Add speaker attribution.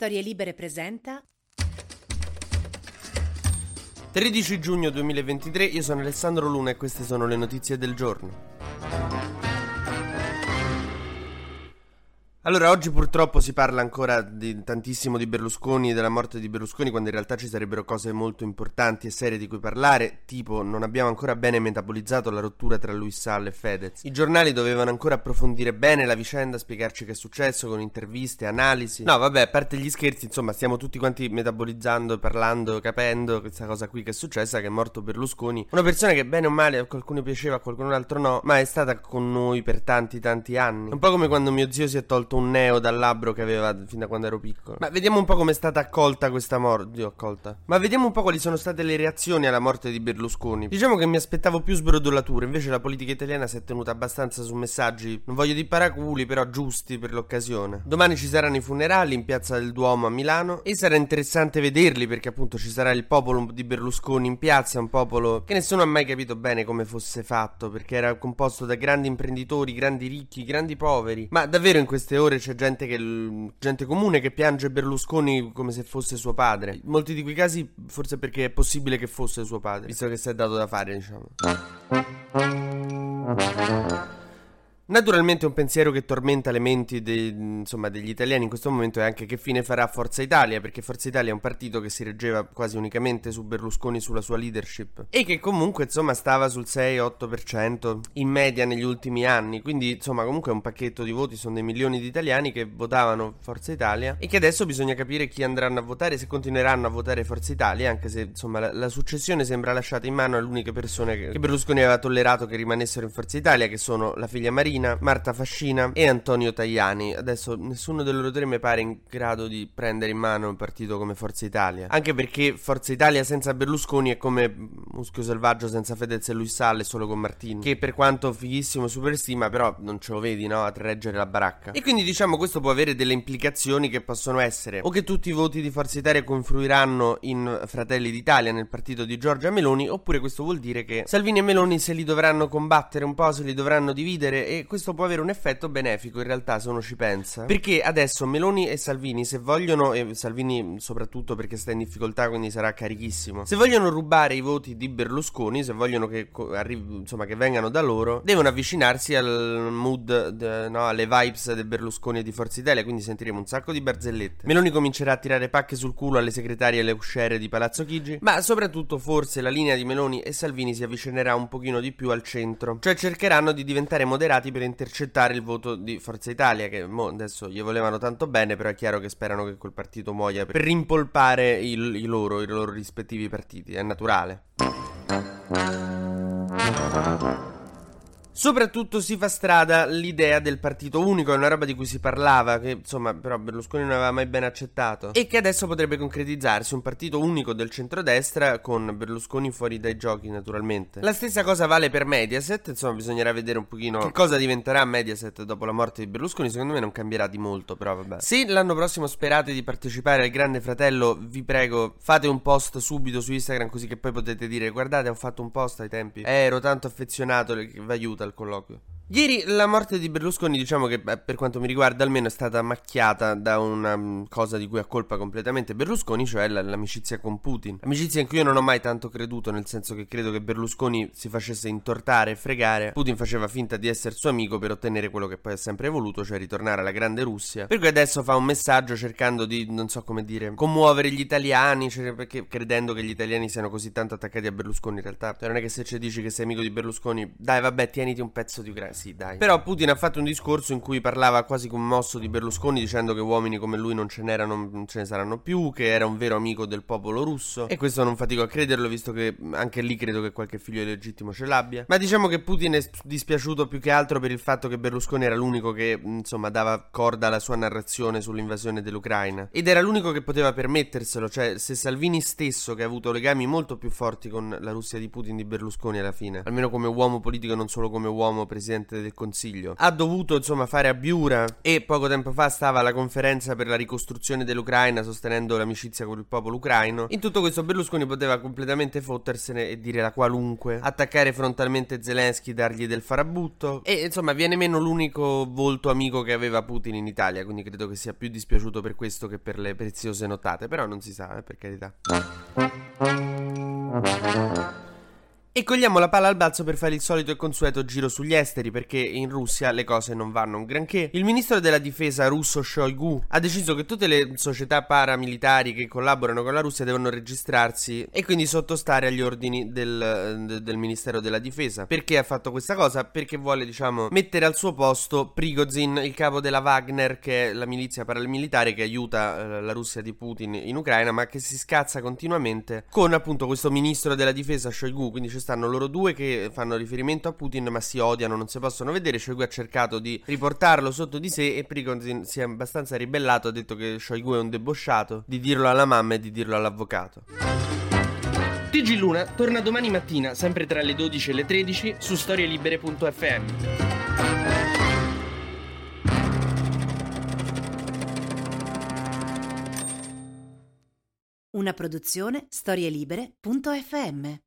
Speaker 1: Storie Libere presenta
Speaker 2: 13 giugno 2023, io sono Alessandro Luna e queste sono le notizie del giorno. Allora, oggi purtroppo si parla ancora di, tantissimo di Berlusconi e della morte di Berlusconi, quando in realtà ci sarebbero cose molto importanti e serie di cui parlare, tipo non abbiamo ancora bene metabolizzato la rottura tra Luis Sall e Fedez. I giornali dovevano ancora approfondire bene la vicenda, spiegarci che è successo con interviste, analisi. No, vabbè, a parte gli scherzi, insomma, stiamo tutti quanti metabolizzando, parlando, capendo questa cosa qui che è successa, che è morto Berlusconi. Una persona che bene o male a qualcuno piaceva, a qualcun altro no, ma è stata con noi per tanti tanti anni. Un po' come quando mio zio si è tolto un neo dal labbro che aveva fin da quando ero piccolo. Ma vediamo un po' come è stata accolta questa morte. Accolta. Ma vediamo un po' quali sono state le reazioni alla morte di Berlusconi. Diciamo che mi aspettavo più sbrodolature, invece la politica italiana si è tenuta abbastanza su messaggi, non voglio di paraculi, però giusti per l'occasione. Domani ci saranno i funerali in piazza del Duomo a Milano e sarà interessante vederli perché appunto ci sarà il popolo di Berlusconi in piazza, un popolo che nessuno ha mai capito bene come fosse fatto, perché era composto da grandi imprenditori, grandi ricchi, grandi poveri. Ma davvero in queste ore c'è gente, che, gente comune che piange Berlusconi come se fosse suo padre. In molti di quei casi forse perché è possibile che fosse suo padre, visto che si è dato da fare, diciamo. Naturalmente un pensiero che tormenta le menti de, insomma, degli italiani in questo momento è anche che fine farà Forza Italia, perché Forza Italia è un partito che si reggeva quasi unicamente su Berlusconi, sulla sua leadership, e che comunque insomma stava sul 6-8% in media negli ultimi anni, quindi insomma comunque è un pacchetto di voti, sono dei milioni di italiani che votavano Forza Italia. E che adesso bisogna capire chi andranno a votare, se continueranno a votare Forza Italia, anche se insomma la, la successione sembra lasciata in mano alle uniche persone che, che Berlusconi aveva tollerato che rimanessero in Forza Italia, che sono la figlia Marina, Marina, Marta Fascina e Antonio Tajani. Adesso nessuno dei loro tre mi pare in grado di prendere in mano un partito come Forza Italia. Anche perché Forza Italia senza Berlusconi è come Muschio Selvaggio senza Fedez e Luis Salle solo con Martini. Che per quanto fighissimo superstima, però non ce lo vedi, no? A reggere la baracca. E quindi diciamo questo può avere delle implicazioni che possono essere o che tutti i voti di Forza Italia confluiranno in Fratelli d'Italia, nel partito di Giorgia Meloni, oppure questo vuol dire che Salvini e Meloni se li dovranno combattere un po', se li dovranno dividere e questo può avere un effetto benefico in realtà se uno ci pensa. Perché adesso Meloni e Salvini, se vogliono, e Salvini soprattutto perché sta in difficoltà quindi sarà carichissimo, se vogliono rubare i voti di Berlusconi, se vogliono che, arrivi, insomma, che vengano da loro, devono avvicinarsi al mood, de, no, alle vibes del Berlusconi e di Forza Italia, quindi sentiremo un sacco di barzellette. Meloni comincerà a tirare pacche sul culo alle segretarie e alle usciere di Palazzo Chigi, ma soprattutto forse la linea di Meloni e Salvini si avvicinerà un pochino di più al centro, cioè cercheranno di diventare moderati per intercettare il voto di Forza Italia, che adesso gli volevano tanto bene, però è chiaro che sperano che quel partito muoia per rimpolpare il, i, loro, i loro rispettivi partiti, è naturale. Soprattutto si fa strada l'idea del partito unico, è una roba di cui si parlava, che insomma però Berlusconi non aveva mai ben accettato, e che adesso potrebbe concretizzarsi, un partito unico del centrodestra con Berlusconi fuori dai giochi naturalmente. La stessa cosa vale per Mediaset, insomma bisognerà vedere un pochino che cosa diventerà Mediaset dopo la morte di Berlusconi, secondo me non cambierà di molto, però vabbè. Se l'anno prossimo sperate di partecipare al Grande Fratello, vi prego fate un post subito su Instagram così che poi potete dire guardate ho fatto un post ai tempi, eh, ero tanto affezionato vi aiuta al colloquio. Ieri la morte di Berlusconi, diciamo che per quanto mi riguarda almeno è stata macchiata da una um, cosa di cui ha colpa completamente Berlusconi, cioè l'amicizia con Putin. Amicizia in cui io non ho mai tanto creduto, nel senso che credo che Berlusconi si facesse intortare e fregare. Putin faceva finta di essere suo amico per ottenere quello che poi ha sempre voluto, cioè ritornare alla grande Russia. Per cui adesso fa un messaggio cercando di, non so come dire, commuovere gli italiani, cioè, perché credendo che gli italiani siano così tanto attaccati a Berlusconi in realtà. Cioè non è che se ci dici che sei amico di Berlusconi, dai vabbè tieniti un pezzo di grasso sì, dai. Però Putin ha fatto un discorso in cui parlava quasi commosso di Berlusconi dicendo che uomini come lui non ce n'erano, non ce ne saranno più, che era un vero amico del popolo russo. E questo non fatico a crederlo, visto che anche lì credo che qualche figlio legittimo ce l'abbia. Ma diciamo che Putin è dispiaciuto più che altro per il fatto che Berlusconi era l'unico che, insomma, dava corda alla sua narrazione sull'invasione dell'Ucraina. Ed era l'unico che poteva permetterselo, cioè se Salvini stesso, che ha avuto legami molto più forti con la Russia di Putin di Berlusconi alla fine, almeno come uomo politico e non solo come uomo presidente Presidente del Consiglio. Ha dovuto insomma fare abbiura e poco tempo fa stava alla conferenza per la ricostruzione dell'Ucraina sostenendo l'amicizia con il popolo ucraino. In tutto questo Berlusconi poteva completamente fottersene e dire la qualunque, attaccare frontalmente Zelensky, dargli del farabutto e insomma viene meno l'unico volto amico che aveva Putin in Italia, quindi credo che sia più dispiaciuto per questo che per le preziose notate, però non si sa, eh, per carità. E cogliamo la palla al balzo per fare il solito e consueto giro sugli esteri, perché in Russia le cose non vanno un granché. Il ministro della difesa russo Shoigu ha deciso che tutte le società paramilitari che collaborano con la Russia devono registrarsi e quindi sottostare agli ordini del, del Ministero della Difesa. Perché ha fatto questa cosa? Perché vuole, diciamo, mettere al suo posto Prigozhin, il capo della Wagner, che è la milizia paramilitare che aiuta eh, la Russia di Putin in Ucraina, ma che si scazza continuamente con appunto questo ministro della difesa Shoigu. Quindi c'è stanno loro due che fanno riferimento a Putin ma si odiano, non si possono vedere. Shoigu ha cercato di riportarlo sotto di sé e Prigozhin si è abbastanza ribellato, ha detto che Shoigu è un debosciato, di dirlo alla mamma e di dirlo all'avvocato.
Speaker 1: TG Luna torna domani mattina, sempre tra le 12 e le 13, su storielibere.fm.
Speaker 3: Una produzione storielibere.fm